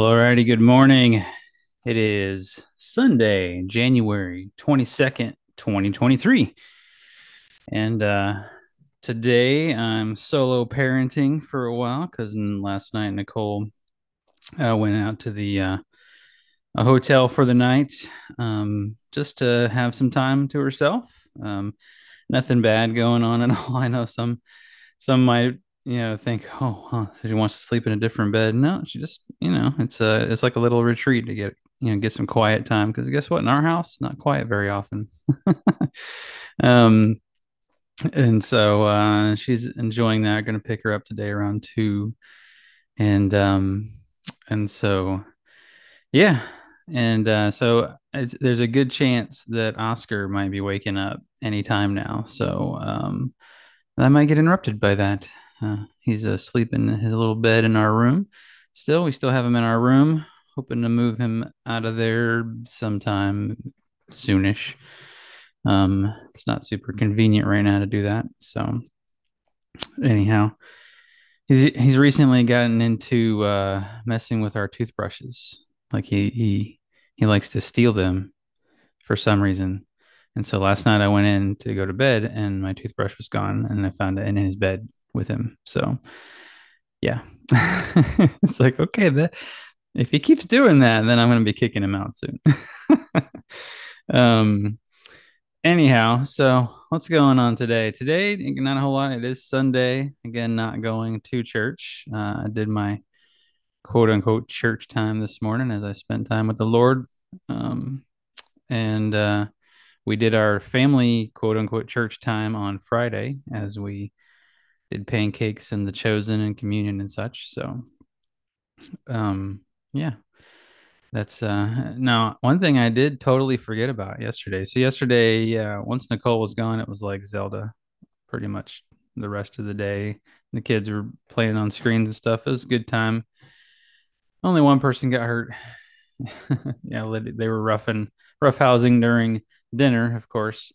Alrighty, good morning. It is Sunday, January 22nd, 2023. And uh today I'm solo parenting for a while because last night Nicole uh, went out to the uh a hotel for the night um just to have some time to herself. Um nothing bad going on at all. I know some some might you know think oh huh, so she wants to sleep in a different bed. No she just you know it's a it's like a little retreat to get you know get some quiet time because guess what? In our house not quiet very often. Um and so uh she's enjoying that. I'm gonna pick her up today around two. And um and so yeah. And uh so there's a good chance that oscar might be waking up anytime now. So um I might get interrupted by that. Uh, he's asleep in his little bed in our room. Still, we still have him in our room, hoping to move him out of there sometime soonish. Um, it's not super convenient right now to do that. So, anyhow, he's he's recently gotten into uh, messing with our toothbrushes. Like he he he likes to steal them for some reason. And so last night I went in to go to bed and my toothbrush was gone and I found it in his bed with him. So yeah. it's like, okay, that if he keeps doing that, then I'm gonna be kicking him out soon. um anyhow, so what's going on today? Today, not a whole lot. It is Sunday. Again, not going to church. Uh, I did my quote unquote church time this morning as I spent time with the Lord. Um, and uh, we did our family quote unquote church time on Friday as we did pancakes and the chosen and communion and such. So, um, yeah, that's uh now one thing I did totally forget about yesterday. So yesterday, yeah, once Nicole was gone, it was like Zelda pretty much the rest of the day. The kids were playing on screens and stuff. It was a good time. Only one person got hurt. yeah, they were roughing rough housing during dinner, of course,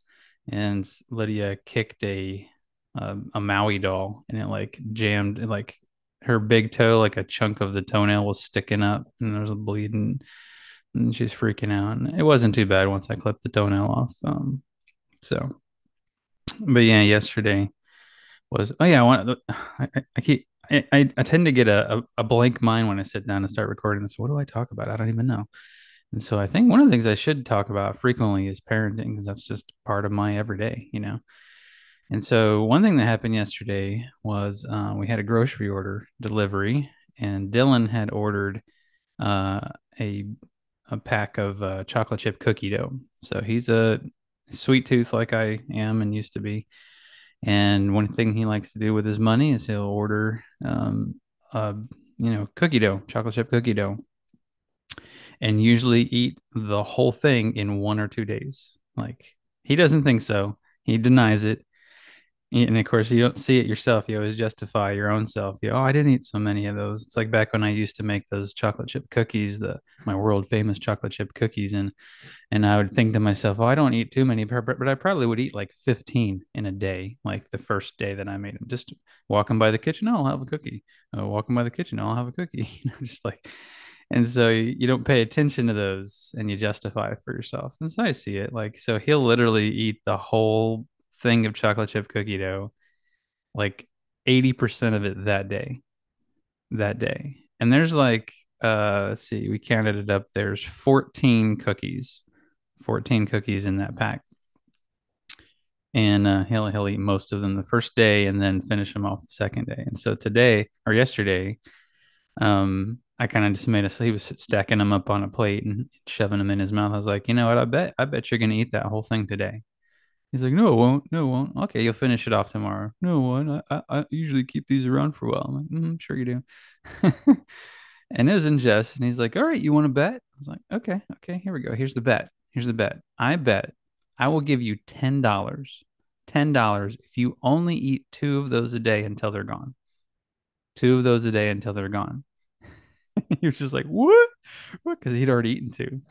and Lydia kicked a a, a Maui doll, and it like jammed, like her big toe, like a chunk of the toenail was sticking up, and there was a bleeding, and she's freaking out. And it wasn't too bad once I clipped the toenail off. Um, so, but yeah, yesterday was oh yeah, I want I, I keep I, I, tend to get a, a, blank mind when I sit down and start recording this. What do I talk about? I don't even know. And so I think one of the things I should talk about frequently is parenting because that's just part of my everyday, you know. And so one thing that happened yesterday was uh, we had a grocery order delivery, and Dylan had ordered uh, a a pack of uh, chocolate chip cookie dough. So he's a sweet tooth like I am and used to be. And one thing he likes to do with his money is he'll order, um, you know, cookie dough, chocolate chip cookie dough and usually eat the whole thing in one or two days. Like he doesn't think so. He denies it. And of course, you don't see it yourself. You always justify your own self. You, oh, I didn't eat so many of those. It's like back when I used to make those chocolate chip cookies, the my world famous chocolate chip cookies, and and I would think to myself, oh, I don't eat too many, but I probably would eat like fifteen in a day, like the first day that I made them. Just walking by the kitchen, oh, I'll have a cookie. Oh, walking by the kitchen, oh, I'll have a cookie. You know, just like and so you don't pay attention to those and you justify for yourself and so i see it like so he'll literally eat the whole thing of chocolate chip cookie dough like 80% of it that day that day and there's like uh let's see we counted it up there's 14 cookies 14 cookies in that pack and uh, he'll he'll eat most of them the first day and then finish them off the second day and so today or yesterday um I kind of just made a he was stacking them up on a plate and shoving them in his mouth. I was like, you know what? I bet I bet you're gonna eat that whole thing today. He's like, no, it won't. No, it won't. Okay, you'll finish it off tomorrow. No, one. I, I, I usually keep these around for a while. I'm like, mm, sure you do. and it was in jest, and he's like, all right, you want to bet? I was like, okay, okay, here we go. Here's the bet. Here's the bet. I bet I will give you ten dollars. Ten dollars if you only eat two of those a day until they're gone. Two of those a day until they're gone. he was just like, what? What? Because he'd already eaten two.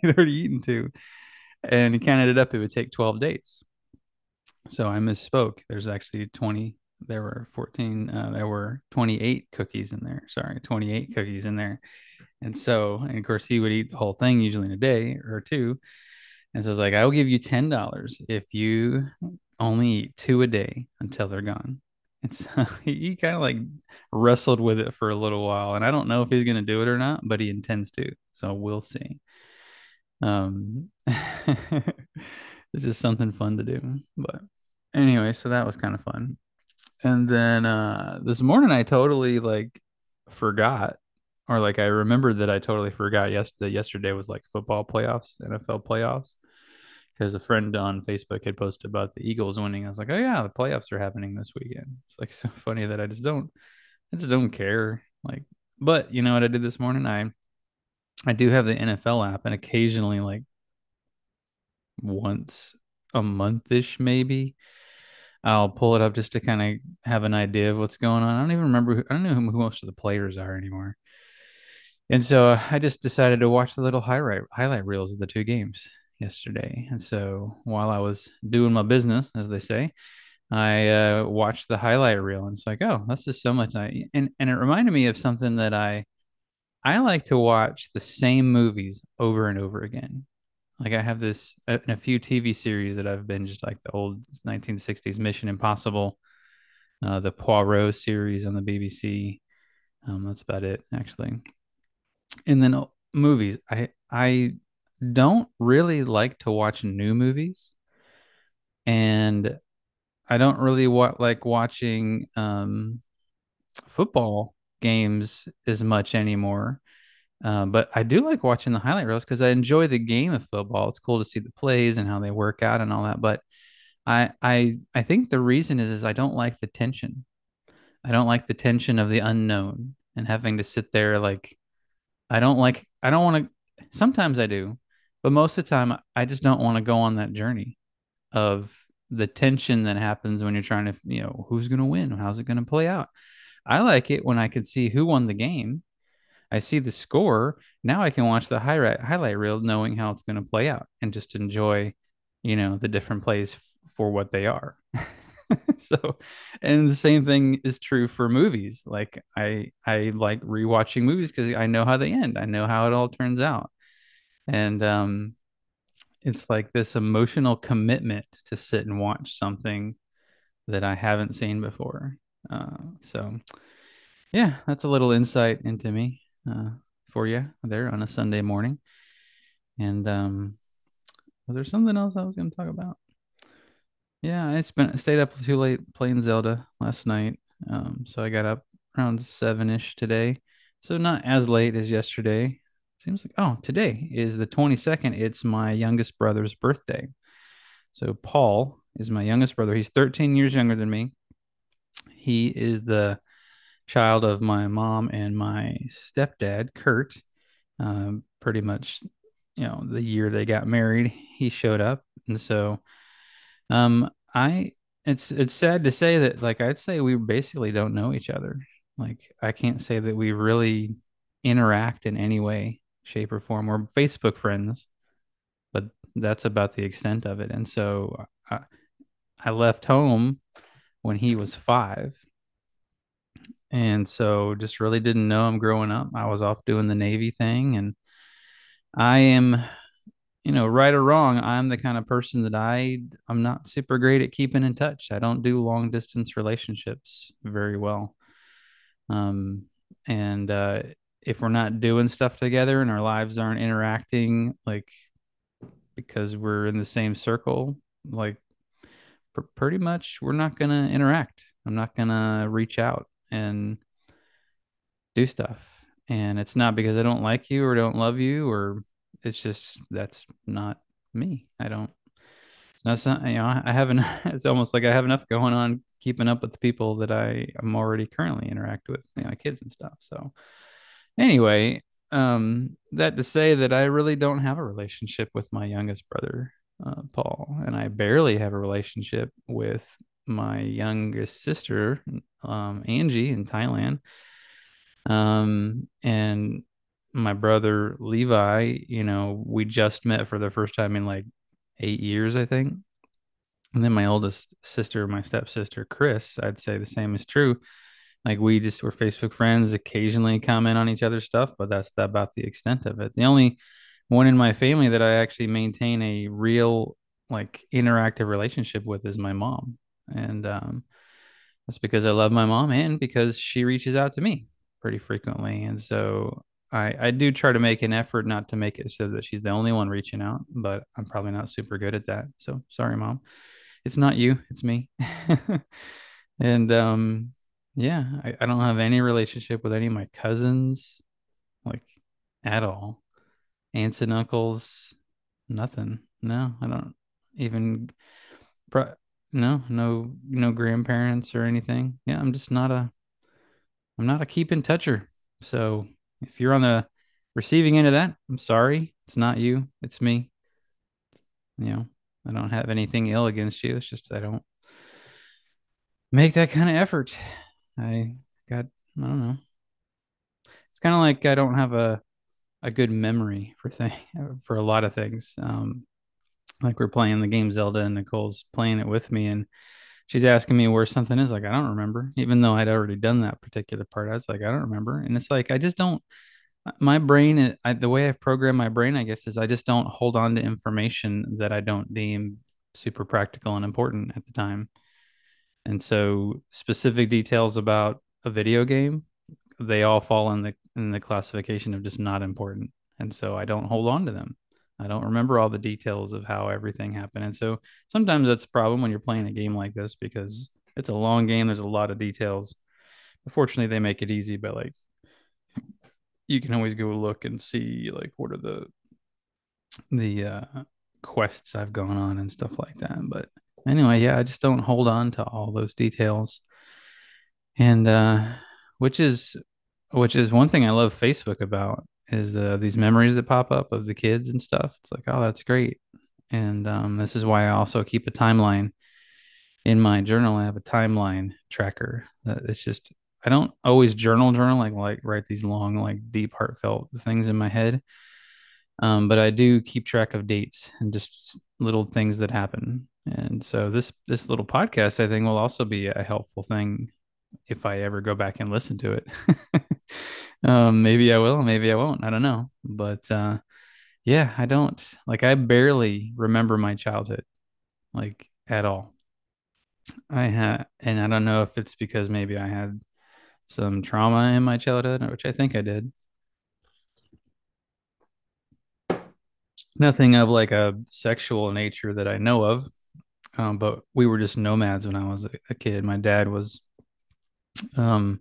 he'd already eaten two. And he counted it up, it would take 12 days. So I misspoke. There's actually 20, there were 14, uh, there were 28 cookies in there. Sorry, 28 cookies in there. And so, and of course, he would eat the whole thing usually in a day or two. And so I was like, I will give you ten dollars if you only eat two a day until they're gone. And so he kind of like wrestled with it for a little while. And I don't know if he's going to do it or not, but he intends to. So we'll see. Um, it's just something fun to do. But anyway, so that was kind of fun. And then uh this morning I totally like forgot or like I remembered that I totally forgot yesterday yesterday was like football playoffs, NFL playoffs. Because a friend on Facebook had posted about the Eagles winning. I was like, oh yeah, the playoffs are happening this weekend. It's like so funny that I just don't I just don't care. Like, but you know what I did this morning? I I do have the NFL app and occasionally like once a month-ish maybe I'll pull it up just to kind of have an idea of what's going on. I don't even remember. Who, I don't know who, who most of the players are anymore. And so uh, I just decided to watch the little highlight highlight reels of the two games yesterday. And so while I was doing my business, as they say, I uh, watched the highlight reel, and it's like, oh, that's just so much. I and and it reminded me of something that I I like to watch the same movies over and over again. Like I have this in a few TV series that I've binged, like the old 1960s Mission Impossible, uh, the Poirot series on the BBC. Um, that's about it, actually. And then uh, movies. I I don't really like to watch new movies, and I don't really wa- like watching um, football games as much anymore. Uh, but I do like watching the highlight reels because I enjoy the game of football. It's cool to see the plays and how they work out and all that. But I I I think the reason is is I don't like the tension. I don't like the tension of the unknown and having to sit there like I don't like I don't want to sometimes I do, but most of the time I just don't want to go on that journey of the tension that happens when you're trying to, you know, who's going to win? How's it going to play out? I like it when I can see who won the game. I see the score. Now I can watch the highlight highlight reel knowing how it's going to play out and just enjoy, you know, the different plays f- for what they are. so, and the same thing is true for movies. Like I I like rewatching movies because I know how they end. I know how it all turns out. And um it's like this emotional commitment to sit and watch something that I haven't seen before. Uh, so, yeah, that's a little insight into me uh, for you there on a Sunday morning. And um, was there something else I was going to talk about? Yeah, I spent stayed up too late playing Zelda last night. Um, so I got up around seven ish today. So not as late as yesterday. Seems like oh, today is the 22nd. It's my youngest brother's birthday. So Paul is my youngest brother. He's 13 years younger than me. He is the child of my mom and my stepdad, Kurt. Um, pretty much, you know, the year they got married, he showed up, and so, um, I it's it's sad to say that like I'd say we basically don't know each other. Like I can't say that we really interact in any way, shape, or form. We're Facebook friends, but that's about the extent of it. And so I, I left home when he was five. And so just really didn't know him growing up. I was off doing the Navy thing. And I am, you know, right or wrong, I'm the kind of person that I I'm not super great at keeping in touch. I don't do long distance relationships very well. Um, and uh, if we're not doing stuff together and our lives aren't interacting, like because we're in the same circle, like pr- pretty much we're not gonna interact. I'm not gonna reach out and do stuff. And it's not because I don't like you or don't love you, or it's just that's not me. I don't. It's not you know I haven't. It's almost like I have enough going on keeping up with the people that I am already currently interact with, you know, my kids and stuff. So anyway, um, that to say that I really don't have a relationship with my youngest brother, uh, Paul, and I barely have a relationship with my youngest sister, um, Angie in Thailand. Um, and my brother Levi, you know, we just met for the first time in like eight years, I think. And then my oldest sister, my stepsister, Chris, I'd say the same is true. Like we just were Facebook friends, occasionally comment on each other's stuff, but that's about the extent of it. The only one in my family that I actually maintain a real like interactive relationship with is my mom. And um, that's because I love my mom and because she reaches out to me pretty frequently. And so I, I do try to make an effort not to make it so that she's the only one reaching out, but I'm probably not super good at that. So sorry, mom. It's not you, it's me. and um, yeah, I, I don't have any relationship with any of my cousins, like at all. Aunts and uncles, nothing. No, I don't even. No, no, no grandparents or anything. Yeah, I'm just not a. I'm not a keep in toucher. So if you're on the receiving end of that, I'm sorry. It's not you. It's me. You know, I don't have anything ill against you. It's just I don't make that kind of effort. I got. I don't know. It's kind of like I don't have a a good memory for thing for a lot of things. Um, like we're playing the game Zelda and Nicole's playing it with me and she's asking me where something is like I don't remember. Even though I'd already done that particular part I was like I don't remember. And it's like I just don't my brain I, the way I've programmed my brain I guess is I just don't hold on to information that I don't deem super practical and important at the time. And so specific details about a video game they all fall in the in the classification of just not important and so I don't hold on to them I don't remember all the details of how everything happened. And so sometimes that's a problem when you're playing a game like this because it's a long game. There's a lot of details. Fortunately, they make it easy, but like you can always go look and see like what are the the uh, quests I've gone on and stuff like that. But anyway, yeah, I just don't hold on to all those details. And uh which is which is one thing I love Facebook about is uh, these memories that pop up of the kids and stuff. It's like, oh, that's great. And um, this is why I also keep a timeline in my journal. I have a timeline tracker. It's just I don't always journal journal like like write these long like deep heartfelt things in my head. Um, but I do keep track of dates and just little things that happen. And so this this little podcast I think will also be a helpful thing if I ever go back and listen to it. um, maybe I will, maybe I won't. I don't know. But uh, yeah, I don't like. I barely remember my childhood, like at all. I had, and I don't know if it's because maybe I had some trauma in my childhood, which I think I did. Nothing of like a sexual nature that I know of, um, but we were just nomads when I was a, a kid. My dad was um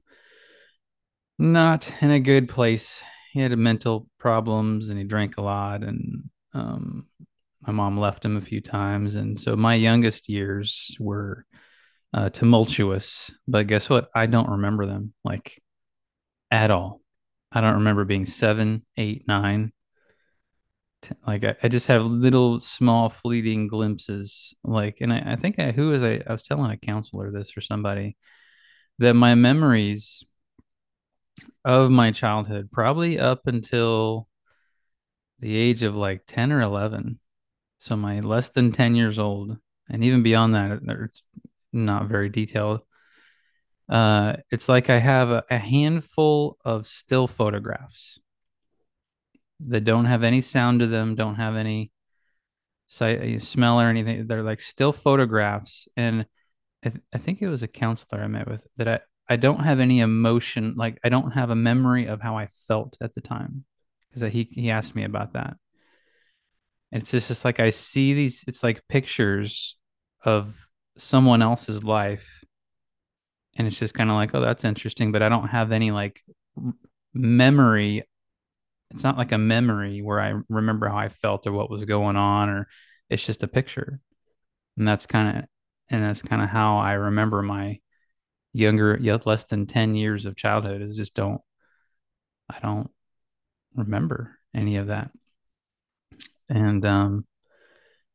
not in a good place. He had mental problems and he drank a lot and um my mom left him a few times. And so my youngest years were uh, tumultuous but guess what? I don't remember them like at all. I don't remember being seven eight nine. Like I, I, just have little small fleeting glimpses like and i, I think I, who was I, I was telling a counselor this or somebody that my memories of my childhood, probably up until the age of like 10 or 11. So my less than 10 years old, and even beyond that, it's not very detailed. Uh, it's like I have a, a handful of still photographs that don't have any sound to them, don't have any sight, smell or anything. They're like still photographs. And I, th- I think it was a counselor I met with that I, I don't have any emotion, like I don't have a memory of how I felt at the time because he he asked me about that. And It's just, just like I see these. It's like pictures of someone else's life, and it's just kind of like, oh, that's interesting, but I don't have any like memory. It's not like a memory where I remember how I felt or what was going on, or it's just a picture, and that's kind of and that's kind of how I remember my younger, less than 10 years of childhood is just don't, I don't remember any of that. And, um,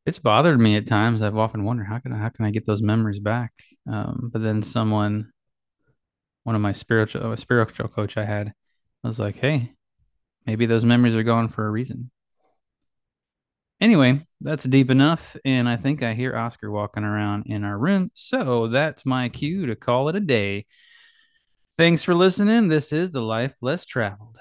it's bothered me at times. I've often wondered how can I, how can I get those memories back? Um, but then someone, one of my spiritual a spiritual coach I had, was like, "Hey, maybe those memories are gone for a reason." Anyway, that's deep enough. And I think I hear Oscar walking around in our room. So that's my cue to call it a day. Thanks for listening. This is the Life Less Traveled.